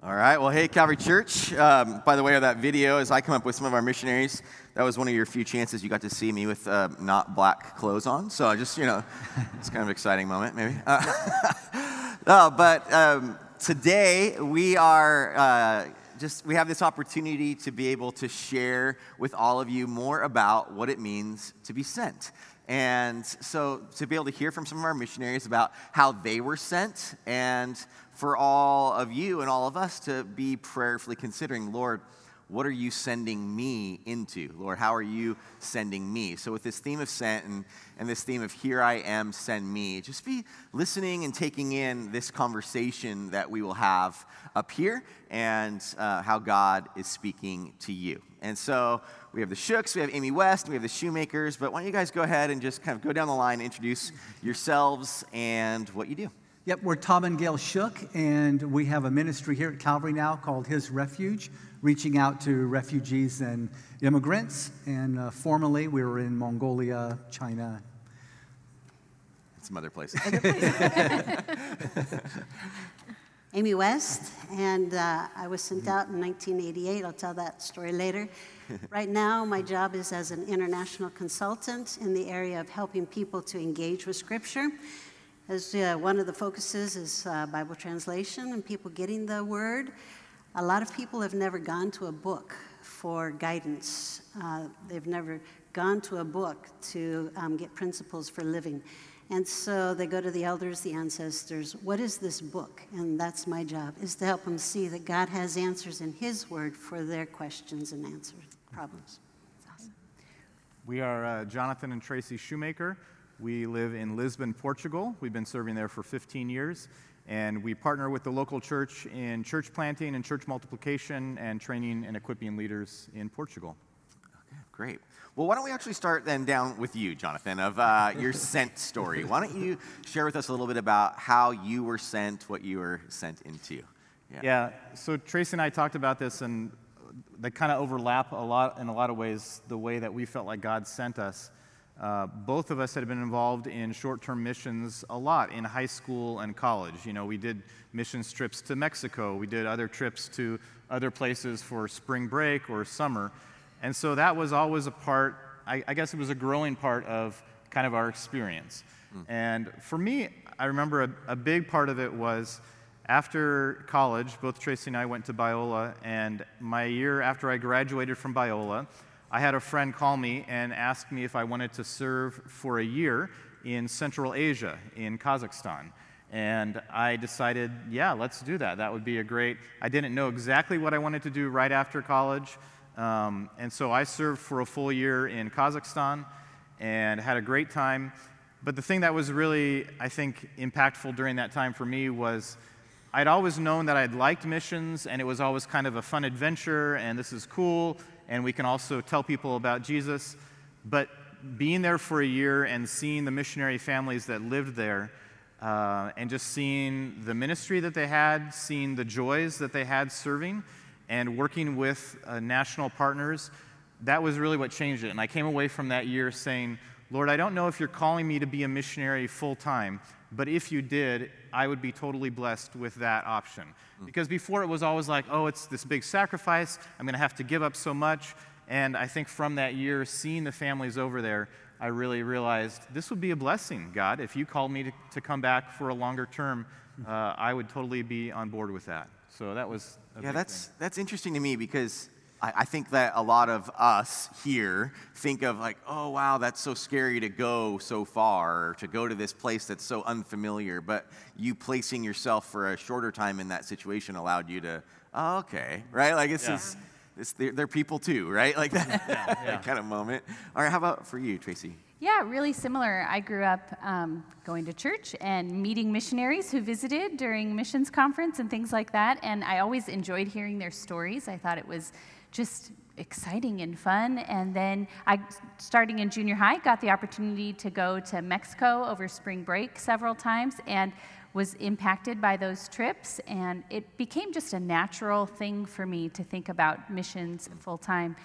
All right. Well, hey, Calvary Church. Um, by the way, of that video, as I come up with some of our missionaries, that was one of your few chances you got to see me with uh, not black clothes on. So I just, you know, it's kind of an exciting moment, maybe. Uh, no, but um, today we are uh, just, we have this opportunity to be able to share with all of you more about what it means to be sent. And so to be able to hear from some of our missionaries about how they were sent and for all of you and all of us to be prayerfully considering, Lord, what are you sending me into? Lord, how are you sending me? So, with this theme of sent and, and this theme of here I am, send me, just be listening and taking in this conversation that we will have up here and uh, how God is speaking to you. And so, we have the Shooks, we have Amy West, we have the Shoemakers, but why don't you guys go ahead and just kind of go down the line, introduce yourselves and what you do? Yep, we're Tom and Gail Shook, and we have a ministry here at Calvary now called His Refuge, reaching out to refugees and immigrants. And uh, formerly, we were in Mongolia, China. And some other places. Amy West, and uh, I was sent out in 1988. I'll tell that story later. Right now, my job is as an international consultant in the area of helping people to engage with Scripture. As uh, one of the focuses is uh, Bible translation and people getting the word. A lot of people have never gone to a book for guidance. Uh, they've never gone to a book to um, get principles for living. And so they go to the elders, the ancestors. What is this book? And that's my job, is to help them see that God has answers in His Word for their questions and answers, problems. Awesome. We are uh, Jonathan and Tracy Shoemaker. We live in Lisbon, Portugal. We've been serving there for 15 years, and we partner with the local church in church planting and church multiplication and training and equipping leaders in Portugal. Okay, great. Well, why don't we actually start then down with you, Jonathan, of uh, your sent story? Why don't you share with us a little bit about how you were sent, what you were sent into? Yeah. yeah so Tracy and I talked about this, and they kind of overlap a lot in a lot of ways. The way that we felt like God sent us. Uh, both of us had been involved in short term missions a lot in high school and college. You know, we did mission trips to Mexico, we did other trips to other places for spring break or summer. And so that was always a part, I, I guess it was a growing part of kind of our experience. Mm. And for me, I remember a, a big part of it was after college, both Tracy and I went to Biola, and my year after I graduated from Biola, I had a friend call me and ask me if I wanted to serve for a year in Central Asia, in Kazakhstan. And I decided, yeah, let's do that. That would be a great. I didn't know exactly what I wanted to do right after college. Um, and so I served for a full year in Kazakhstan and had a great time. But the thing that was really, I think, impactful during that time for me was I'd always known that I'd liked missions and it was always kind of a fun adventure and this is cool and we can also tell people about Jesus. But being there for a year and seeing the missionary families that lived there, uh, and just seeing the ministry that they had, seeing the joys that they had serving, and working with uh, national partners, that was really what changed it. And I came away from that year saying, Lord, I don't know if you're calling me to be a missionary full time, but if you did, I would be totally blessed with that option. Mm. Because before it was always like, oh, it's this big sacrifice, I'm going to have to give up so much. And I think from that year, seeing the families over there, I really realized this would be a blessing, God. If you called me to, to come back for a longer term, mm. uh, I would totally be on board with that. So that was yeah. That's thing. that's interesting to me because I, I think that a lot of us here think of like, oh, wow, that's so scary to go so far, or to go to this place that's so unfamiliar. But you placing yourself for a shorter time in that situation allowed you to, oh, okay, right? Like, this yeah. is. This, they're, they're, people too, right? Like that, yeah, yeah. kind of moment. All right, how about for you, Tracy? Yeah, really similar. I grew up um, going to church and meeting missionaries who visited during missions conference and things like that. And I always enjoyed hearing their stories. I thought it was just exciting and fun. And then I, starting in junior high, got the opportunity to go to Mexico over spring break several times and was impacted by those trips. And it became just a natural thing for me to think about missions full time.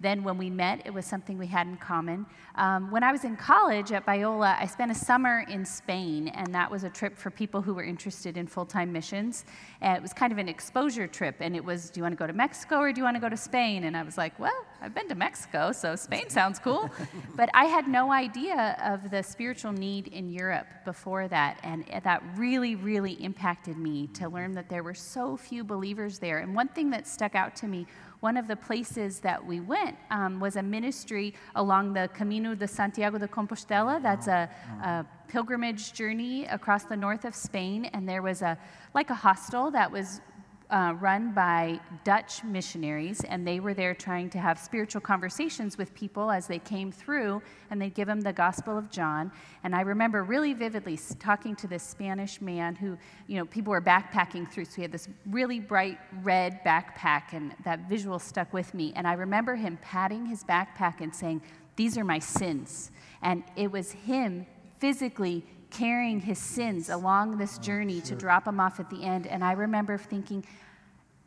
Then when we met, it was something we had in common. Um, when I was in college at Biola, I spent a summer in Spain, and that was a trip for people who were interested in full time missions. And it was kind of an exposure trip, and it was do you want to go to Mexico or do you want to go to Spain? And I was like, well, I've been to Mexico, so Spain sounds cool. but I had no idea of the spiritual need in Europe before that, and that really, really impacted me to learn that there were so few believers there. And one thing that stuck out to me one of the places that we went um, was a ministry along the Camino de Santiago de Compostela. That's a, a, pilgrimage journey across the north of Spain, and there was a like a hostel that was uh, run by Dutch missionaries, and they were there trying to have spiritual conversations with people as they came through, and they'd give them the Gospel of John. And I remember really vividly talking to this Spanish man who, you know, people were backpacking through, so he had this really bright red backpack, and that visual stuck with me. And I remember him patting his backpack and saying, These are my sins. And it was him physically carrying his sins along this journey to drop them off at the end. And I remember thinking,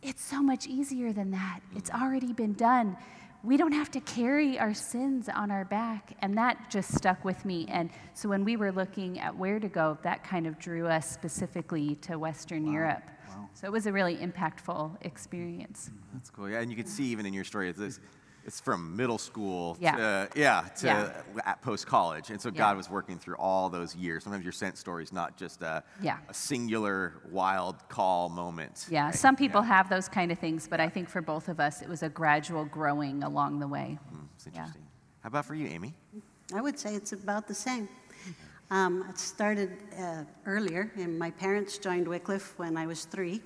it's so much easier than that. It's already been done. We don't have to carry our sins on our back. And that just stuck with me. And so when we were looking at where to go, that kind of drew us specifically to Western wow. Europe. Wow. So it was a really impactful experience. Mm-hmm. That's cool. Yeah, and you can see even in your story, it's this it's from middle school yeah. to yeah to yeah. post college and so yeah. god was working through all those years sometimes your sent story is not just a, yeah. a singular wild call moment yeah right? some people have those kind of things but i think for both of us it was a gradual growing along the way mm, it's interesting how about for you amy i would say it's about the same um, it started uh, earlier and my parents joined wycliffe when i was three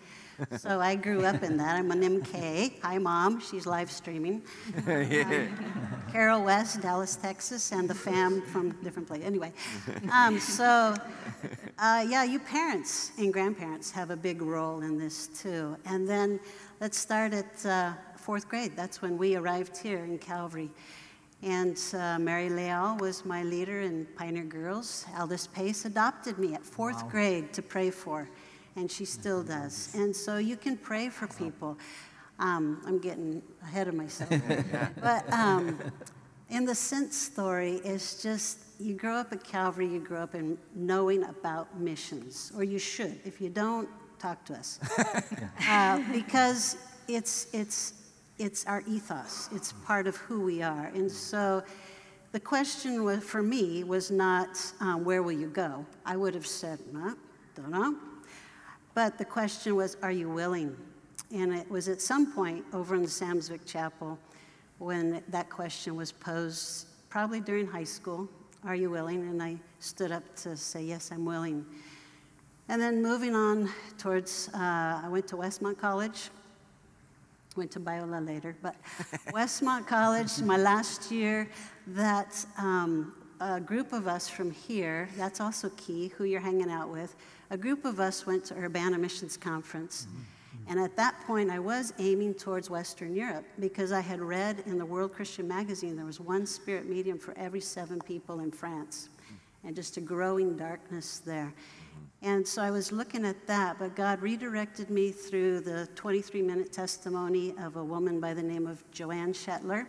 so I grew up in that. I'm an MK. Hi, mom. She's live streaming. Um, Carol West, Dallas, Texas, and the fam from different places. Anyway, um, so uh, yeah, you parents and grandparents have a big role in this too. And then let's start at uh, fourth grade. That's when we arrived here in Calvary. And uh, Mary Leal was my leader in Pioneer Girls. Aldous Pace adopted me at fourth wow. grade to pray for and she still does. And so you can pray for people. Um, I'm getting ahead of myself. but um, in the sent story, it's just you grow up at Calvary, you grow up in knowing about missions, or you should. If you don't, talk to us. uh, because it's, it's, it's our ethos, it's part of who we are. And so the question was, for me was not, um, where will you go? I would have said, no, don't know. But the question was, are you willing? And it was at some point over in the Samswick Chapel when that question was posed, probably during high school, are you willing? And I stood up to say, yes, I'm willing. And then moving on towards, uh, I went to Westmont College, went to Biola later, but Westmont College, my last year, that um, a group of us from here, that's also key, who you're hanging out with, a group of us went to Urbana Missions Conference. Mm-hmm. And at that point, I was aiming towards Western Europe because I had read in the World Christian Magazine there was one spirit medium for every seven people in France, mm-hmm. and just a growing darkness there. Mm-hmm. And so I was looking at that, but God redirected me through the 23 minute testimony of a woman by the name of Joanne Shetler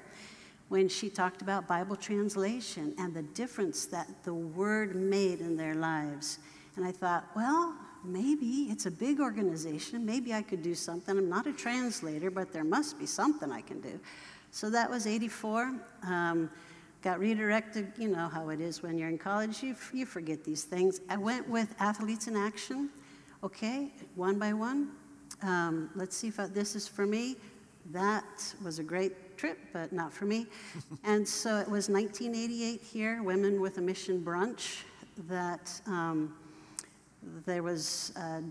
when she talked about Bible translation and the difference that the word made in their lives. And I thought, well, maybe it's a big organization. Maybe I could do something. I'm not a translator, but there must be something I can do. So that was 84. Um, got redirected. You know how it is when you're in college, you, you forget these things. I went with Athletes in Action. Okay, one by one. Um, let's see if I, this is for me. That was a great trip, but not for me. and so it was 1988 here, Women with a Mission brunch, that um, there was a,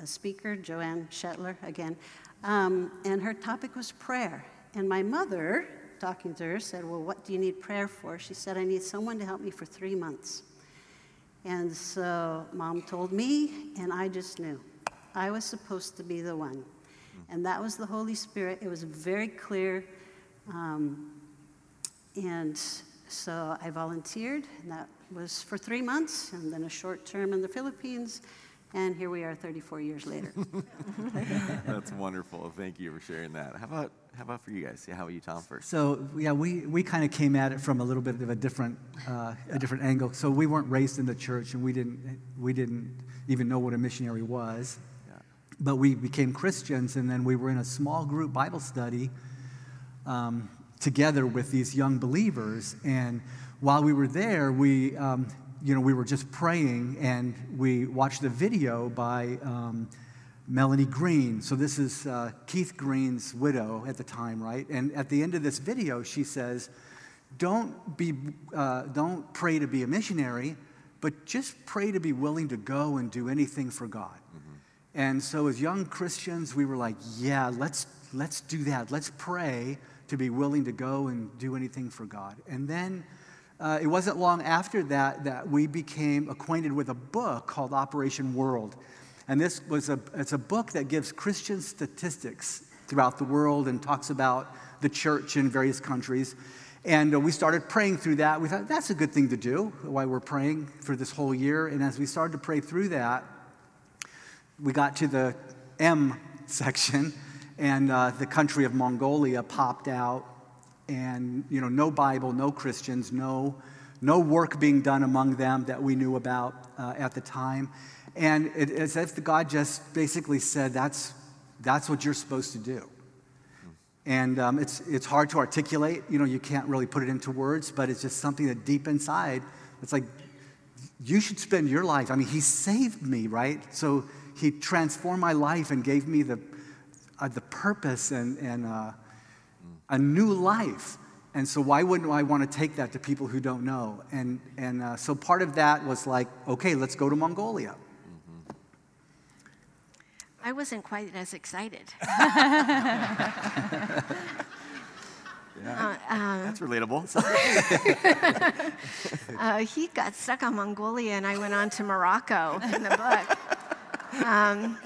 a speaker, Joanne Shetler, again, um, and her topic was prayer. And my mother, talking to her, said, Well, what do you need prayer for? She said, I need someone to help me for three months. And so mom told me, and I just knew. I was supposed to be the one. And that was the Holy Spirit. It was very clear. Um, and so I volunteered, and that was for three months, and then a short term in the Philippines, And here we are 34 years later. That's wonderful. Thank you for sharing that. How about how about for you guys? Yeah, how about you, Tom, first? So yeah, we, we kind of came at it from a little bit of a different uh, a different angle. So we weren't raised in the church, and we didn't we didn't even know what a missionary was. Yeah. But we became Christians, and then we were in a small group Bible study um, together with these young believers. And while we were there, we um, you know we were just praying, and we watched a video by. Um, Melanie Green. So, this is uh, Keith Green's widow at the time, right? And at the end of this video, she says, Don't, be, uh, don't pray to be a missionary, but just pray to be willing to go and do anything for God. Mm-hmm. And so, as young Christians, we were like, Yeah, let's, let's do that. Let's pray to be willing to go and do anything for God. And then uh, it wasn't long after that that we became acquainted with a book called Operation World. And this was a, it's a book that gives Christian statistics throughout the world and talks about the church in various countries. And uh, we started praying through that. We thought that's a good thing to do while we're praying for this whole year. And as we started to pray through that, we got to the M section, and uh, the country of Mongolia popped out. And, you know, no Bible, no Christians, no, no work being done among them that we knew about uh, at the time. And it, it's as if God just basically said, that's, that's what you're supposed to do. And um, it's, it's hard to articulate. You know, you can't really put it into words, but it's just something that deep inside, it's like, you should spend your life. I mean, He saved me, right? So He transformed my life and gave me the, uh, the purpose and, and uh, a new life. And so, why wouldn't I want to take that to people who don't know? And, and uh, so, part of that was like, okay, let's go to Mongolia. I wasn't quite as excited. yeah. Uh, um, That's relatable. uh, he got stuck on Mongolia, and I went on to Morocco in the book. Um,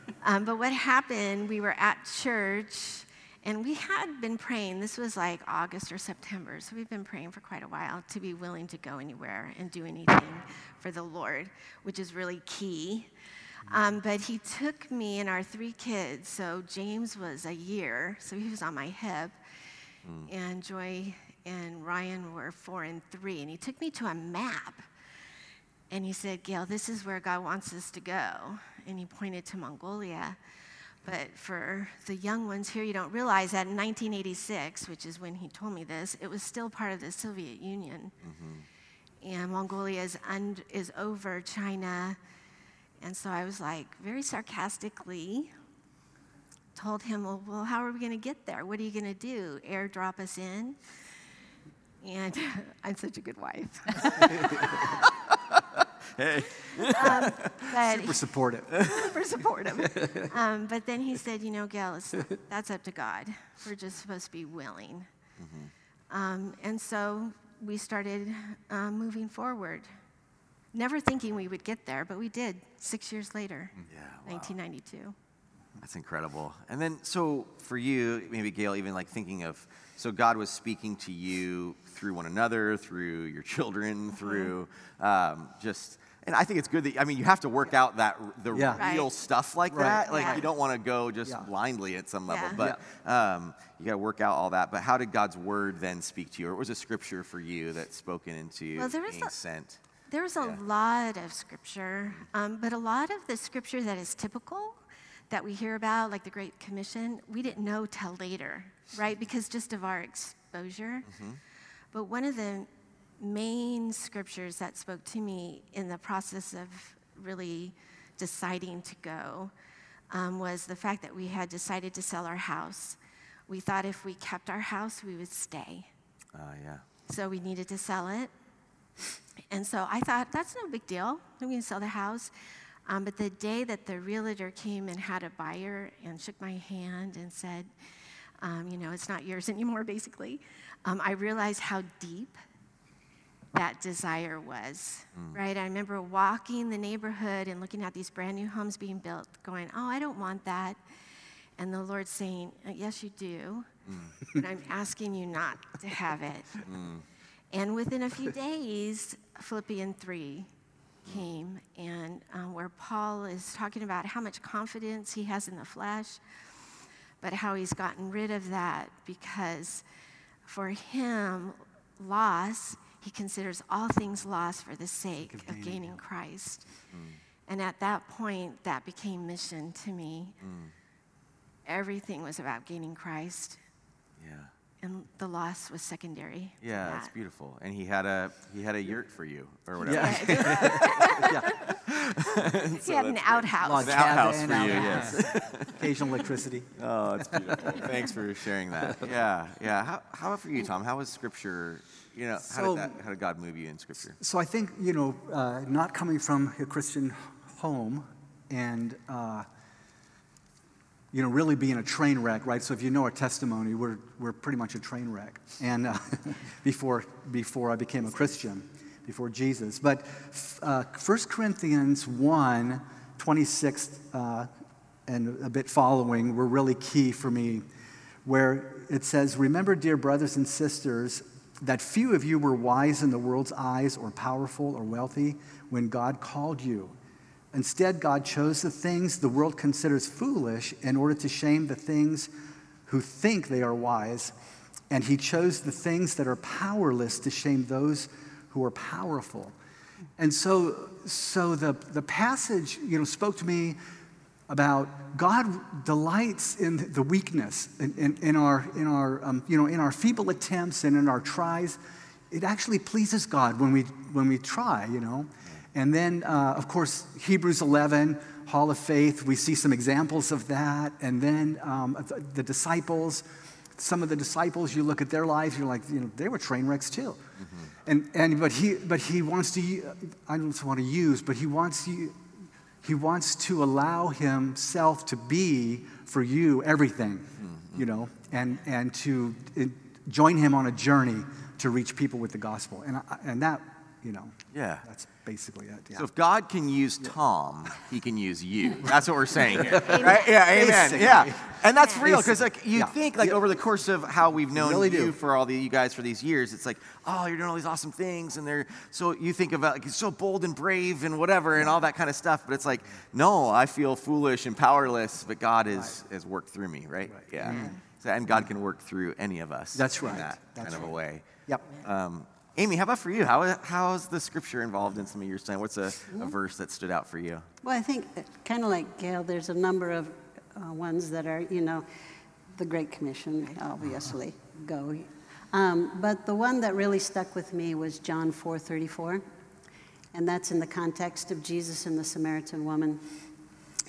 um, but what happened, we were at church, and we had been praying. This was like August or September, so we've been praying for quite a while to be willing to go anywhere and do anything for the Lord, which is really key. Um, but he took me and our three kids. So James was a year, so he was on my hip. Mm. And Joy and Ryan were four and three. And he took me to a map. And he said, Gail, this is where God wants us to go. And he pointed to Mongolia. But for the young ones here, you don't realize that in 1986, which is when he told me this, it was still part of the Soviet Union. Mm-hmm. And Mongolia is, un- is over China and so I was like, very sarcastically, told him, well, well how are we going to get there? What are you going to do? Airdrop us in? And I'm such a good wife. hey. Um, super supportive. super supportive. Um, but then he said, you know, Gail, that's up to God. We're just supposed to be willing. Mm-hmm. Um, and so we started uh, moving forward never thinking we would get there, but we did six years later, yeah, wow. 1992. That's incredible. And then, so for you, maybe Gail, even like thinking of, so God was speaking to you through one another, through your children, mm-hmm. through um, just, and I think it's good that I mean you have to work out that the yeah. real right. stuff like right. that. Like yeah. you don't want to go just yeah. blindly at some level, but um, you got to work out all that. But how did God's word then speak to you, or was a scripture for you that spoken into well, being a, sent? There's a yeah. lot of scripture, um, but a lot of the scripture that is typical that we hear about, like the Great Commission, we didn't know till later, right? Because just of our exposure. Mm-hmm. But one of the main scriptures that spoke to me in the process of really deciding to go um, was the fact that we had decided to sell our house. We thought if we kept our house, we would stay. Uh, yeah. So we needed to sell it. And so I thought, that's no big deal. I'm going to sell the house. Um, but the day that the realtor came and had a buyer and shook my hand and said, um, you know, it's not yours anymore, basically, um, I realized how deep that desire was, mm. right? I remember walking the neighborhood and looking at these brand new homes being built, going, oh, I don't want that. And the Lord saying, uh, yes, you do, mm. but I'm asking you not to have it. Mm. And within a few days, Philippians 3 came, and um, where Paul is talking about how much confidence he has in the flesh, but how he's gotten rid of that because for him, loss, he considers all things lost for the sake of gaining, Christ. Mm. And at that point, that became mission to me. Mm. Everything was about gaining Christ. Yeah and the loss was secondary. Yeah, that's beautiful. And he had a he had a yurt for you or whatever. Yeah. yeah. he had an outhouse. An outhouse for you, yes. Occasional electricity. Oh, that's beautiful. Thanks for sharing that. Yeah, yeah. How, how about for you, Tom? How was Scripture? You know, how did that? How did God move you in Scripture? So I think you know, uh, not coming from a Christian home and. Uh, you know, really being a train wreck, right? So if you know our testimony, we're, we're pretty much a train wreck. And uh, before, before I became a Christian, before Jesus. But uh, 1 Corinthians 1, 26 uh, and a bit following were really key for me, where it says, Remember, dear brothers and sisters, that few of you were wise in the world's eyes or powerful or wealthy when God called you. Instead, God chose the things the world considers foolish in order to shame the things who think they are wise. And He chose the things that are powerless to shame those who are powerful. And so, so the, the passage you know, spoke to me about God delights in the weakness, in, in, in our, in, our, um, you know, in our feeble attempts and in our tries. It actually pleases God when we, when we try, you know. And then, uh, of course, Hebrews 11, Hall of Faith, we see some examples of that. And then um, the, the, disciples, some of the disciples, you look at their lives, you're like, you know, they were train wrecks too. Mm-hmm. And, and, but, he, but he wants to, I don't want to use, but he wants, you, he wants to allow himself to be for you everything, mm-hmm. you know, and, and to join him on a journey to reach people with the gospel. And, I, and that, you know, yeah. that's basically it. Yeah. So if God can use Tom, he can use you. That's what we're saying here. right? Yeah, amen. Basically. Yeah. And that's real because like you yeah. think like yeah. over the course of how we've known really you do. for all the you guys for these years, it's like, oh, you're doing all these awesome things and they're so you think about like it's so bold and brave and whatever and all that kind of stuff. But it's like, no, I feel foolish and powerless, but God is right. has worked through me, right? right. Yeah. Mm. So, and God can work through any of us. That's right. In that that's kind right. of a way. Yep. Um, Amy, how about for you? How, how is the scripture involved in some of your study? What's a, a verse that stood out for you? Well, I think kind of like Gail, there's a number of uh, ones that are, you know, the Great Commission, obviously, go. Um, but the one that really stuck with me was John 4:34, and that's in the context of Jesus and the Samaritan woman.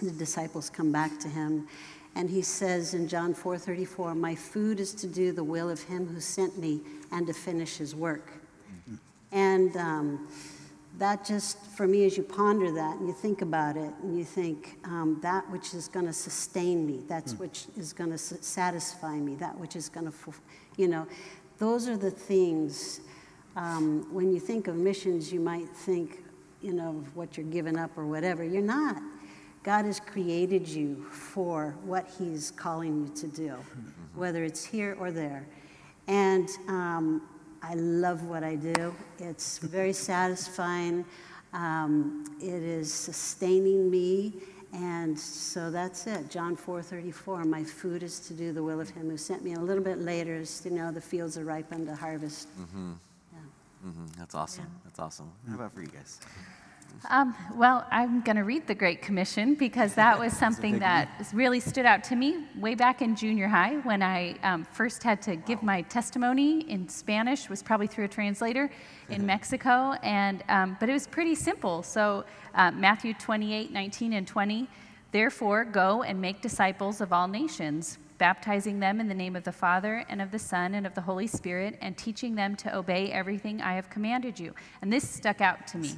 The disciples come back to him, and he says in John 4:34, "My food is to do the will of him who sent me and to finish his work." And um, that just, for me, as you ponder that and you think about it, and you think um, that which is going to sustain me, that's mm. which is going to satisfy me, that which is going to, you know, those are the things. Um, when you think of missions, you might think, you know, of what you're giving up or whatever. You're not. God has created you for what He's calling you to do, mm-hmm. whether it's here or there. And um, I love what I do. It's very satisfying. Um, it is sustaining me. And so that's it. John 4:34. My food is to do the will of Him who sent me. And a little bit later is you know the fields are ripe unto harvest. Mm-hmm. Yeah. Mm-hmm. That's awesome. Yeah. That's awesome. How about for you guys? Um, well, I'm going to read the Great Commission because that was something that really stood out to me way back in junior high when I um, first had to give my testimony in Spanish. Was probably through a translator in Mexico, and um, but it was pretty simple. So uh, Matthew 28, 19, and 20. Therefore, go and make disciples of all nations, baptizing them in the name of the Father and of the Son and of the Holy Spirit, and teaching them to obey everything I have commanded you. And this stuck out to me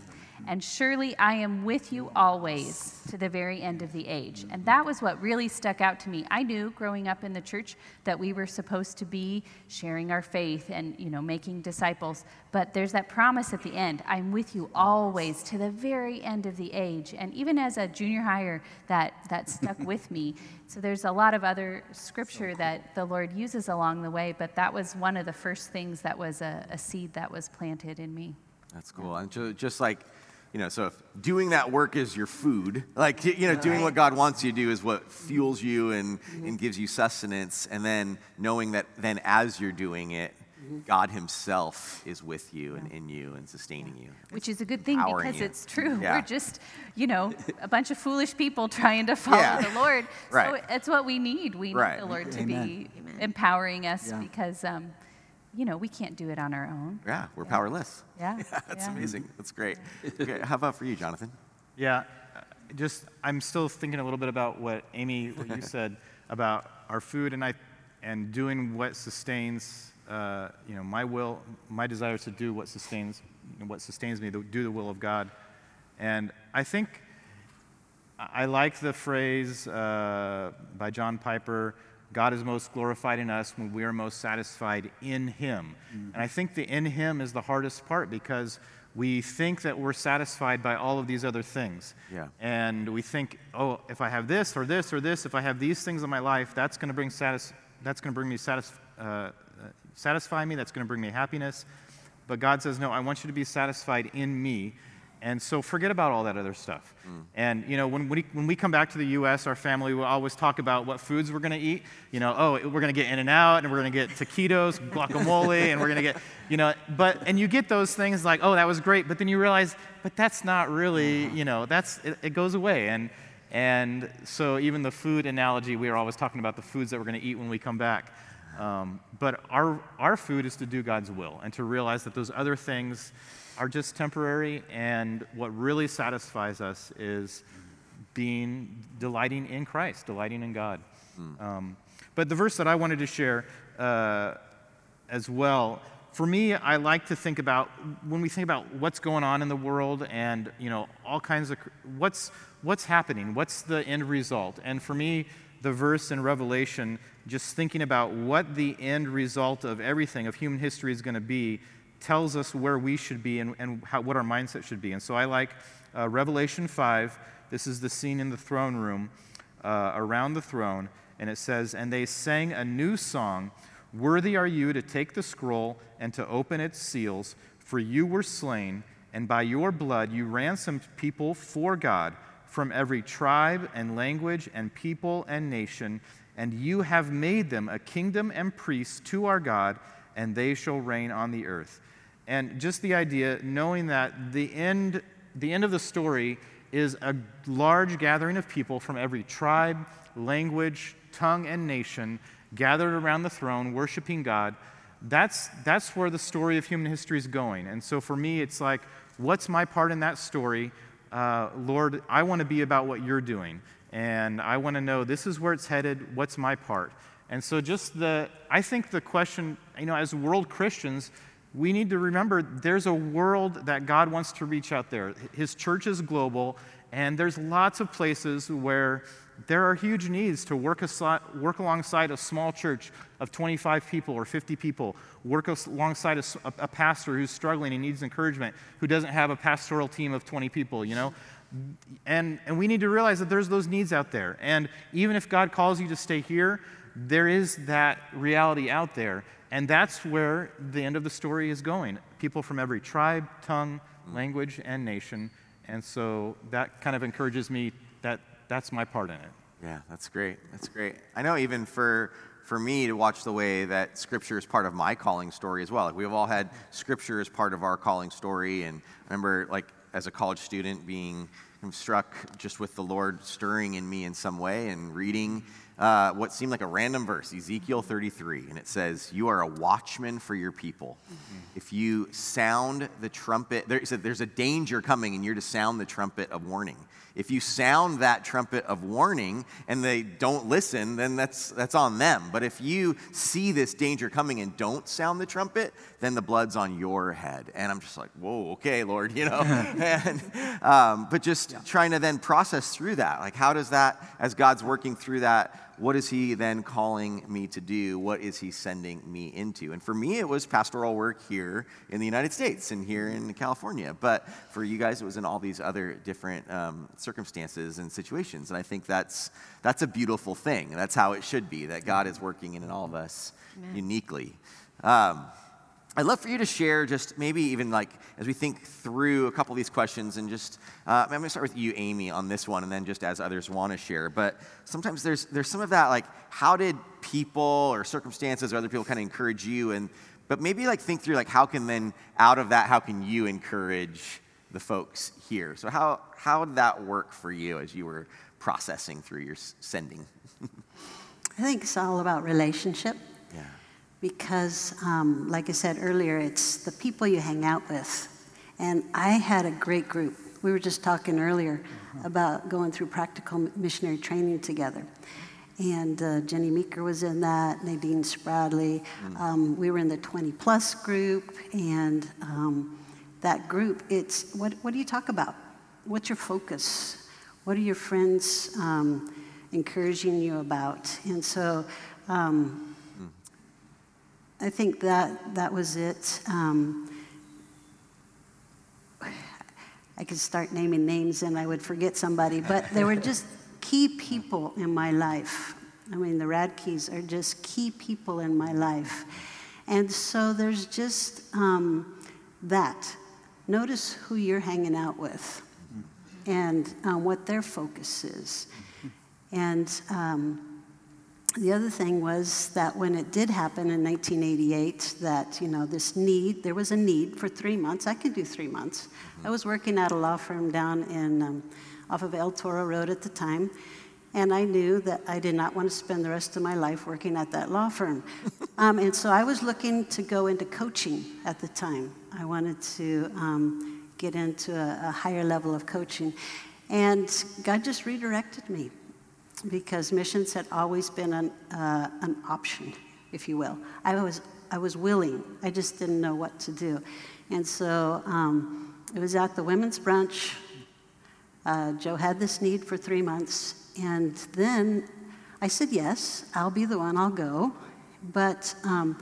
and surely I am with you always to the very end of the age. And that was what really stuck out to me. I knew growing up in the church that we were supposed to be sharing our faith and, you know, making disciples, but there's that promise at the end. I'm with you always to the very end of the age. And even as a junior higher, that that stuck with me. So there's a lot of other scripture that the Lord uses along the way, but that was one of the first things that was a, a seed that was planted in me. That's cool. And just like you know, so if doing that work is your food, like, you know, doing what God wants you to do is what fuels you and, and gives you sustenance. And then knowing that then as you're doing it, God Himself is with you and in you and sustaining you. Which is a good thing because you. it's true. Yeah. We're just, you know, a bunch of foolish people trying to follow Yeah. the Lord. Right. So it's what we need. We need Right. the Lord to Amen. be empowering us Yeah. because, um, you know, we can't do it on our own. Yeah, we're powerless. Yeah. That's yeah. amazing. That's great. Okay, how about for you, Jonathan? Yeah, uh, just I'm still thinking a little bit about what Amy, what you said about our food, and I, and doing what sustains, uh, you know, my will, my desire to do what sustains, what sustains me, to do the will of God, and I think I I like the phrase uh, by John Piper God is most glorified in us when we are most satisfied in Him. And I think the in Him is the hardest part because we think that we're satisfied by all of these other things. Yeah. And we think, oh, if I have this or this or this, if I have these things in my life, that's going to bring satis- that's going to bring me satis- uh, satisfy me. That's going to bring me happiness. But God says, no, I want you to be satisfied in me. And so forget about all that other stuff. And, you know, when we, when we come back to the U.S., our family will always talk about what foods we're going to eat. You know, oh, we're going to get In and Out, and we're going to get taquitos, guacamole, and we're going to get, you know, but, and you get those things like, oh, that was great. But then you realize, but that's not really, you know, that's, it, it goes away. And, and so even the food analogy, we are always talking about the foods that we're going to eat when we come back. Um, but our, our food is to do God's will and to realize that those other things are just temporary, and what really satisfies us is being delighting in Christ, delighting in God. Um, but the verse that I wanted to share uh, as well, for me, I like to think about when we think about what's going on in the world and you know all kinds of what's what's happening, what's the end result, and for me, the verse in Revelation, just thinking about what the end result of everything of human history is going to be, tells us where we should be and, and how, what our mindset should be. And so I like uh, Revelation 5. This is the scene in the throne room, uh, around the throne, and it says, And they sang a new song Worthy are you to take the scroll and to open its seals, for you were slain, and by your blood you ransomed people for God from every tribe and language and people and nation, and you have made them a kingdom and priests to our God, and they shall reign on the earth. And just the idea, knowing that the end, the end of the story is a large gathering of people from every tribe, language, tongue, and nation gathered around the throne, worshiping God. That's, that's where the story of human history is going. And so for me, it's like, what's my part in that story? Uh, Lord, I want to be about what you're doing. And I want to know this is where it's headed. What's my part? And so, just the, I think the question, you know, as world Christians, we need to remember there's a world that God wants to reach out there. His church is global, and there's lots of places where there are huge needs to work, aside, work alongside a small church of 25 people or 50 people, work alongside a pastor who's struggling and needs encouragement, who doesn't have a pastoral team of 20 people, you know? And, and we need to realize that there's those needs out there. And even if God calls you to stay here, there is that reality out there. And that's where the end of the story is going. People from every tribe, tongue, language, and nation. And so that kind of encourages me that that's my part in it. Yeah, that's great. That's great. I know even for for me to watch the way that Scripture is part of my calling story as well. Like we've all had Scripture as part of our calling story, and I remember like as a college student being struck just with the Lord stirring in me in some way and reading uh, what seemed like a random verse, Ezekiel 33, and it says, "You are a watchman for your people. If you sound the trumpet, there, there's a danger coming, and you're to sound the trumpet of warning." If you sound that trumpet of warning and they don't listen, then that's, that's on them. But if you see this danger coming and don't sound the trumpet, then the blood's on your head. And I'm just like, whoa, okay, Lord, you know? and, um, but just trying to then process through that. Like, how does that, as God's working through that, what is he then calling me to do? What is he sending me into? And for me, it was pastoral work here in the United States and here in California. But for you guys, it was in all these other different um, circumstances and situations. And I think that's, that's a beautiful thing. That's how it should be, that God is working in all of us uniquely. Um, I'd love for you to share just maybe even like as we think through a couple of these questions and just uh, I'm going to start with you, Amy, on this one, and then just as others want to share. But sometimes there's there's some of that like how did people or circumstances or other people kind of encourage you, and but maybe like think through like how can then out of that how can you encourage the folks here? So how how did that work for you as you were processing through your sending? I think it's all about relationship. Yeah. Because, um, like I said earlier, it's the people you hang out with. And I had a great group. We were just talking earlier about going through practical missionary training together. And uh, Jenny Meeker was in that, Nadine Spradley. Um, we were in the 20 plus group, and um, that group, it's what, what do you talk about? What's your focus? What are your friends um, encouraging you about? And so um, I think that that was it. Um, I could start naming names and I would forget somebody, but there were just key people in my life. I mean, the Radkeys are just key people in my life. And so there's just um, that. Notice who you're hanging out with and um, what their focus is. And um, the other thing was that when it did happen in 1988, that, you know, this need, there was a need for three months. I could do three months. I was working at a law firm down in, um, off of El Toro Road at the time. And I knew that I did not want to spend the rest of my life working at that law firm. um, and so I was looking to go into coaching at the time. I wanted to um, get into a, a, higher level of coaching. And God just redirected me because missions had always been an, uh, an option, if you will. I was, I was willing, I just didn't know what to do. And so um, it was at the women's brunch. Uh, Joe had this need for three months. And then I said, yes, I'll be the one, I'll go. But um,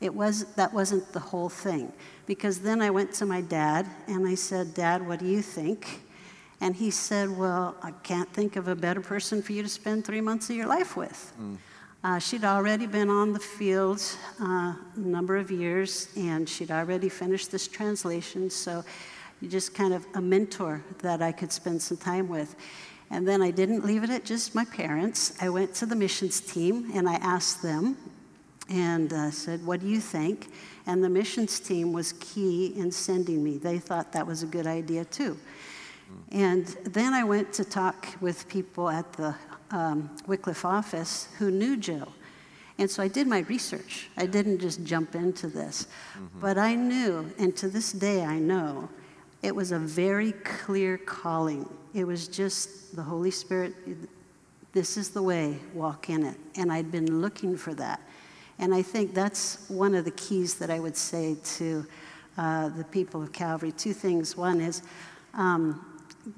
it was, that wasn't the whole thing. Because then I went to my dad and I said, Dad, what do you think? And he said, Well, I can't think of a better person for you to spend three months of your life with. Mm. Uh, she'd already been on the field uh, a number of years, and she'd already finished this translation, so you just kind of a mentor that I could spend some time with. And then I didn't leave it at just my parents. I went to the missions team and I asked them and uh, said, What do you think? And the missions team was key in sending me. They thought that was a good idea too. And then I went to talk with people at the um, Wycliffe office who knew Joe. And so I did my research. I didn't just jump into this. Mm-hmm. But I knew, and to this day I know, it was a very clear calling. It was just the Holy Spirit, this is the way, walk in it. And I'd been looking for that. And I think that's one of the keys that I would say to uh, the people of Calvary. Two things. One is um,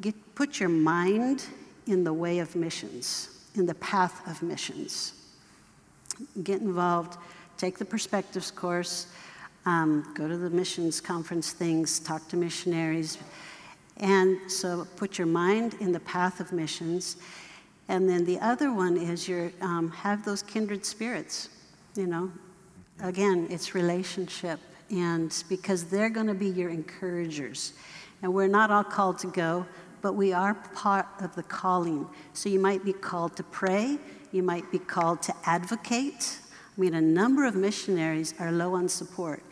get, put your mind in the way of missions, in the path of missions. Get involved, take the perspectives course, um, go to the missions conference things, talk to missionaries. And so put your mind in the path of missions. And then the other one is your um, have those kindred spirits, you know. Again, it's relationship. And because they're going to be your encouragers. And we're not all called to go, but we are part of the calling. So you might be called to pray, you might be called to advocate. I mean, a number of missionaries are low on support.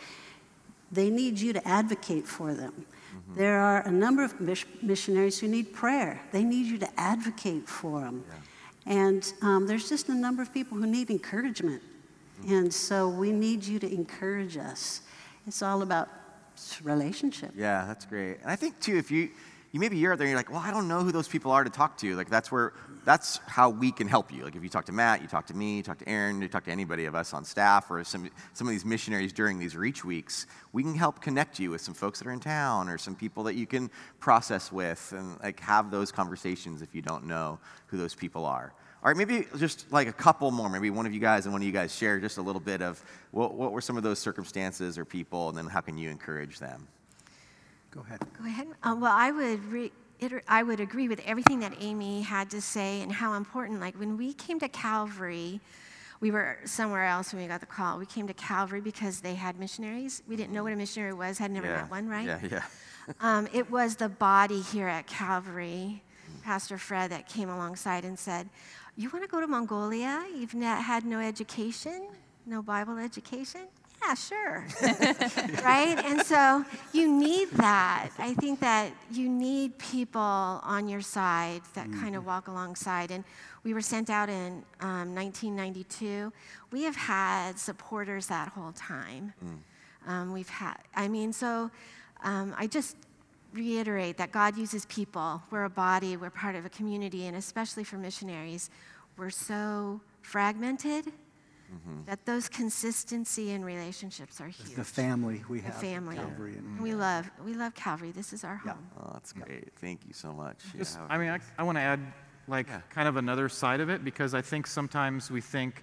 They need you to advocate for them. Mm-hmm. There are a number of missionaries who need prayer. They need you to advocate for them. Yeah. And um, there's just a number of people who need encouragement. Mm-hmm. And so we need you to encourage us. It's all about relationship. Yeah, that's great. And I think too, if you you maybe you're out there and you're like, well, I don't know who those people are to talk to. Like that's where that's how we can help you. Like if you talk to Matt, you talk to me, you talk to Aaron, you talk to anybody of us on staff or some some of these missionaries during these reach weeks, we can help connect you with some folks that are in town or some people that you can process with and like have those conversations if you don't know who those people are. All right, maybe just like a couple more. Maybe one of you guys and one of you guys share just a little bit of what, what were some of those circumstances or people, and then how can you encourage them? Go ahead. Go ahead. Uh, well, I would re- I would agree with everything that Amy had to say and how important. Like when we came to Calvary, we were somewhere else when we got the call. We came to Calvary because they had missionaries. We didn't know what a missionary was, had never yeah. met one, right? Yeah, yeah. um, it was the body here at Calvary, Pastor Fred, that came alongside and said, You want to go to Mongolia? You've not had no education, no Bible education? Yeah, sure. right? And so you need that. I think that you need people on your side that mm-hmm. kind of walk alongside. And we were sent out in um, 1992. We have had supporters that whole time. Mm. Um, we've had, I mean, so um, I just reiterate that God uses people. We're a body, we're part of a community, and especially for missionaries, we're so fragmented mm-hmm. that those consistency in relationships are huge. The family we have. The family. Calvary. And we love we love Calvary. This is our home. Yeah. Oh, that's great. Thank you so much. Just, yeah. I mean, I, I want to add like yeah. kind of another side of it because I think sometimes we think,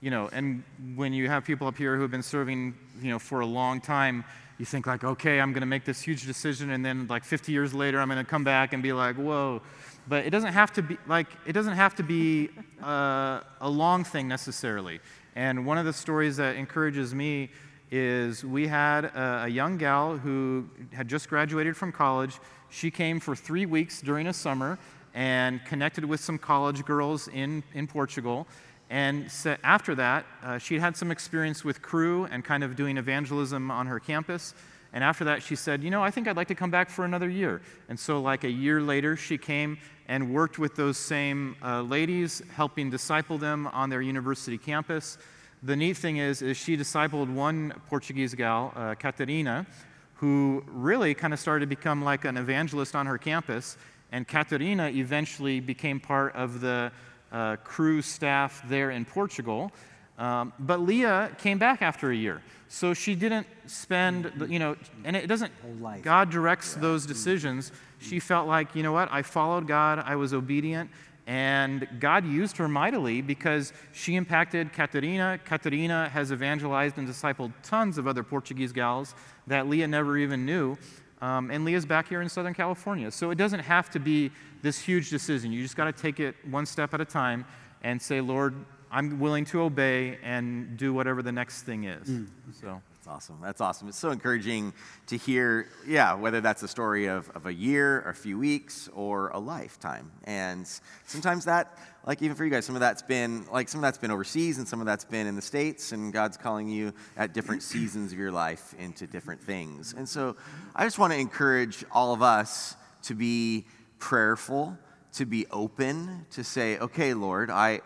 you know, and when you have people up here who have been serving, you know, for a long time, you think like, okay, I'm going to make this huge decision, and then like 50 years later, I'm going to come back and be like, whoa. But it doesn't have to be like it doesn't have to be uh, a long thing necessarily. And one of the stories that encourages me is we had a, a young gal who had just graduated from college. She came for three weeks during a summer and connected with some college girls in, in Portugal. And so after that, uh, she'd had some experience with Cru and kind of doing evangelism on her campus. And after that, she said, You know, I think I'd like to come back for another year. And so, like a year later, she came and worked with those same uh, ladies, helping disciple them on their university campus. The neat thing is, is she discipled one Portuguese gal, uh, Catarina, who really kind of started to become like an evangelist on her campus. And Catarina eventually became part of the uh, Cru staff there in Portugal. Um, but Leah came back after a year. So she didn't spend, you know, and it doesn't, God directs those decisions. She felt like, you know what, I followed God, I was obedient, and God used her mightily because she impacted Catarina. Catarina has evangelized and discipled tons of other Portuguese gals that Leah never even knew. Um, and Leah's back here in Southern California. So it doesn't have to be this huge decision. You just got to take it one step at a time and say, Lord, I'm willing to obey and do whatever the next thing is. Mm. So. That's awesome. That's awesome. It's so encouraging to hear, yeah, whether that's a story of, of a year, or a few weeks, or a lifetime. And sometimes that, like even for you guys, some of that's been, like some of that's been overseas and some of that's been in the States, and God's calling you at different seasons of your life into different things. And so I just want to encourage all of us to be prayerful, to be open, to say, okay, Lord, I,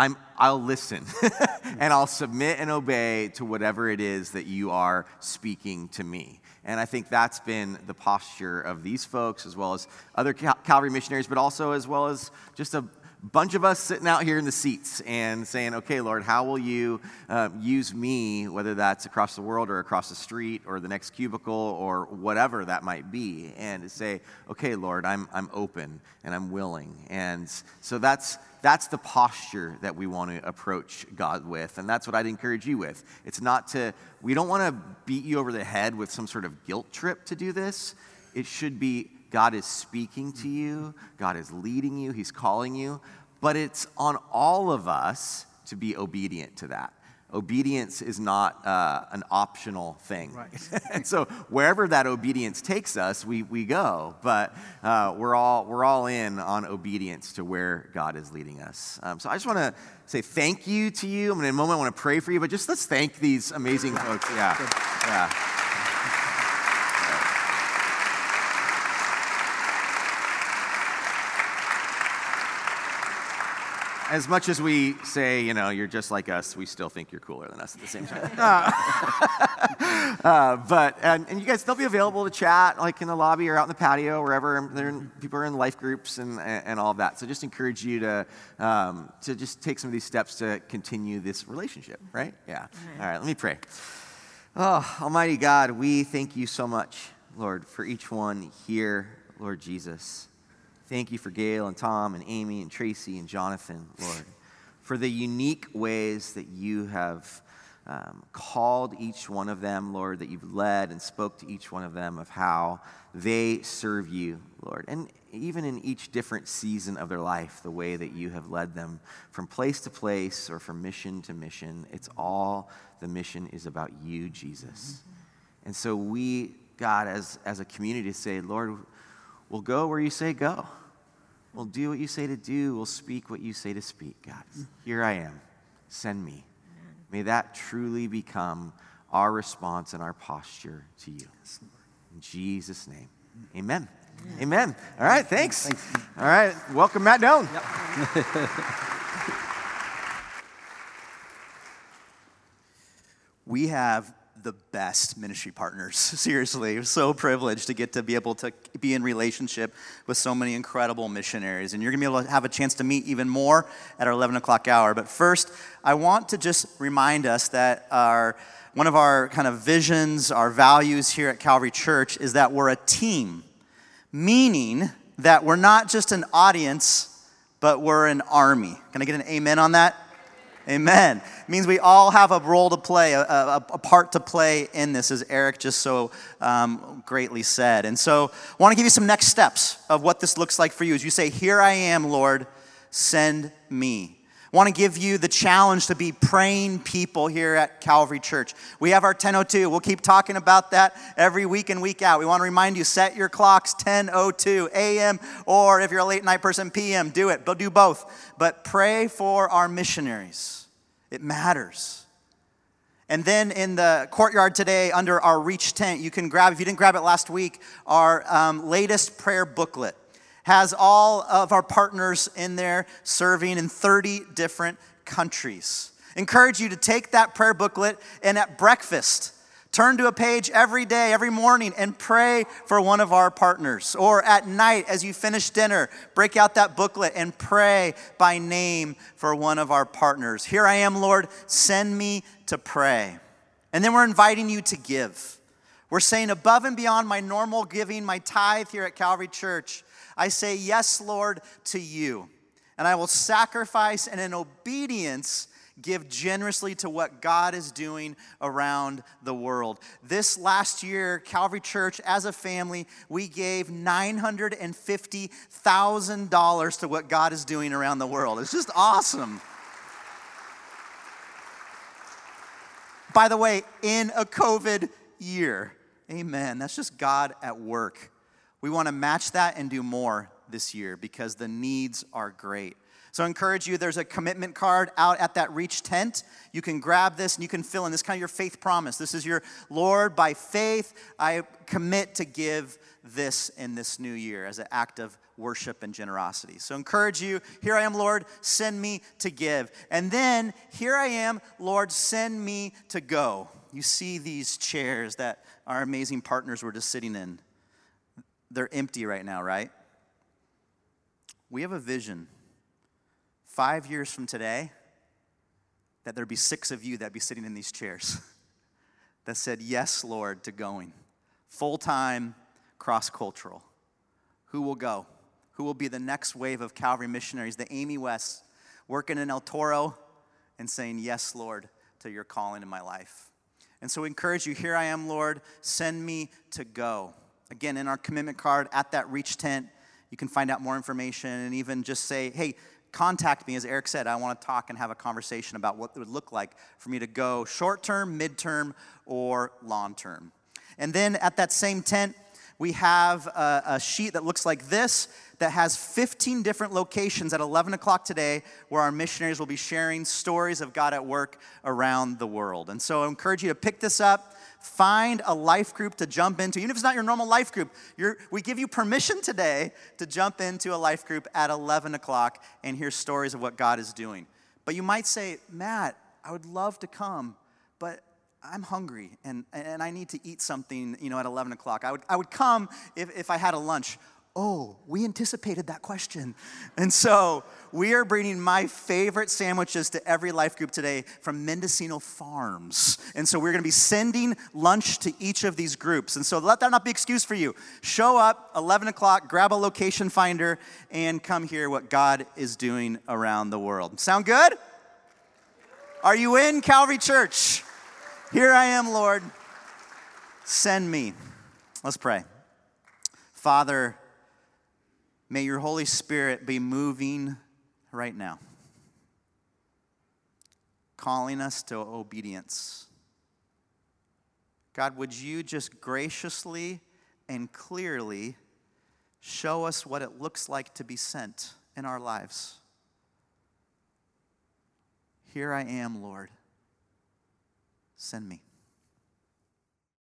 I'm, I'll listen and I'll submit and obey to whatever it is that you are speaking to me. And I think that's been the posture of these folks, as well as other Cal- Calvary missionaries, but also as well as just a bunch of us sitting out here in the seats and saying, okay, Lord, how will you uh, use me, whether that's across the world or across the street or the next cubicle or whatever that might be, and to say, okay, Lord, I'm, I'm open and I'm willing. And so that's that's the posture that we want to approach God with. And that's what I'd encourage you with. It's not to, we don't want to beat you over the head with some sort of guilt trip to do this. It should be God is speaking to you, God is leading you, He's calling you. But it's on all of us to be obedient to that obedience is not uh, an optional thing. Right. and so wherever that obedience takes us, we, we go. But uh, we're, all, we're all in on obedience to where God is leading us. Um, so I just want to say thank you to you. I mean, in a moment, I want to pray for you, but just let's thank these amazing folks. Yeah. Yeah. As much as we say, you know, you're just like us, we still think you're cooler than us at the same time. uh, but, and, and, you guys, they'll be available to chat, like in the lobby or out in the patio, wherever. They're in, people are in life groups and, and all of that. So just encourage you to, um, to just take some of these steps to continue this relationship, right? Yeah. All right, let me pray. Oh, Almighty God, we thank you so much, Lord, for each one here, Lord Jesus. Thank you for Gail and Tom and Amy and Tracy and Jonathan, Lord, for the unique ways that you have um, called each one of them, Lord, that you've led and spoke to each one of them of how they serve you, Lord. And even in each different season of their life, the way that you have led them from place to place or from mission to mission. It's all the mission is about you, Jesus. And so we, God, as, as a community, say, Lord, we'll go where you say go. We'll do what you say to do. We'll speak what you say to speak, God. Here I am. Send me. May that truly become our response and our posture to you. In Jesus' name, amen. Amen. All right, thanks. All right, welcome, Matt Doan. we have the best ministry partners. Seriously, so privileged to get to be able to be in relationship with so many incredible missionaries. And you're going to be able to have a chance to meet even more at our 11 o'clock hour. But first, I want to just remind us that our one of our kind of visions, our values here at Calvary Church is that we're a team, meaning that we're not just an audience, but we're an army. Can I get an amen on that? Amen. It means we all have a role to play, a, a, a part to play in this, as Eric just so um, greatly said. And so I want to give you some next steps of what this looks like for you. As you say, Here I am, Lord, send me. I want to give you the challenge to be praying people here at Calvary Church. We have our 1002. We'll keep talking about that every week and week out. We want to remind you set your clocks 1002 a.m. or if you're a late night person, p.m. Do it. Do both. But pray for our missionaries. It matters. And then in the courtyard today, under our Reach tent, you can grab, if you didn't grab it last week, our um, latest prayer booklet has all of our partners in there serving in 30 different countries. Encourage you to take that prayer booklet and at breakfast, turn to a page every day, every morning, and pray for one of our partners. Or at night, as you finish dinner, break out that booklet and pray by name for one of our partners. Here I am, Lord, send me to pray. And then we're inviting you to give. We're saying, above and beyond my normal giving, my tithe here at Calvary Church, I say, Yes, Lord, to you. And I will sacrifice and in obedience give generously to what God is doing around the world. This last year, Calvary Church, as a family, we gave $950,000 to what God is doing around the world. It's just awesome. By the way, in a COVID year, amen. That's just God at work. We want to match that and do more this year because the needs are great. So I encourage you, there's a commitment card out at that reach tent. You can grab this and you can fill in this kind of your faith promise. This is your Lord, by faith, I commit to give this in this new year as an act of worship and generosity. So encourage you, here I am, Lord, send me to give. And then, here I am, Lord, send me to go. You see these chairs that our amazing partners were just sitting in. They're empty right now, right? We have a vision five years from today that there'd be six of you that'd be sitting in these chairs that said, Yes, Lord, to going. Full time, cross cultural. Who will go? Who will be the next wave of Calvary missionaries? The Amy West working in El Toro and saying, Yes, Lord, to your calling in my life. And so we encourage you, here I am, Lord, send me to go. Again, in our commitment card at that reach tent, you can find out more information and even just say, hey, contact me. As Eric said, I want to talk and have a conversation about what it would look like for me to go short term, mid term, or long term. And then at that same tent, we have a, a, sheet that looks like this that has 15 different locations at 11 o'clock today where our missionaries will be sharing stories of God at work around the world. And so I encourage you to pick this up Find a life group to jump into. Even if it's not your normal life group, we give you permission today to jump into a life group at 11 o'clock and hear stories of what God is doing. But you might say, Matt, I would love to come, but I'm hungry and, and I need to eat something, you know, at 11 o'clock. I would, I would come if, if I had a lunch. Oh, we anticipated that question. And so we are bringing my favorite sandwiches to every life group today from Mendocino Farms. And so we're going to be sending lunch to each of these groups. And so let that not be excuse for you. Show up 11 o'clock, grab a location finder, and come hear what God is doing around the world. Sound good? Are you in Calvary Church? Here I am, Lord. Send me. Let's pray. Father, May your Holy Spirit be moving right now, calling us to obedience. God, would you just graciously and clearly show us what it looks like to be sent in our lives? Here I am, Lord. Send me.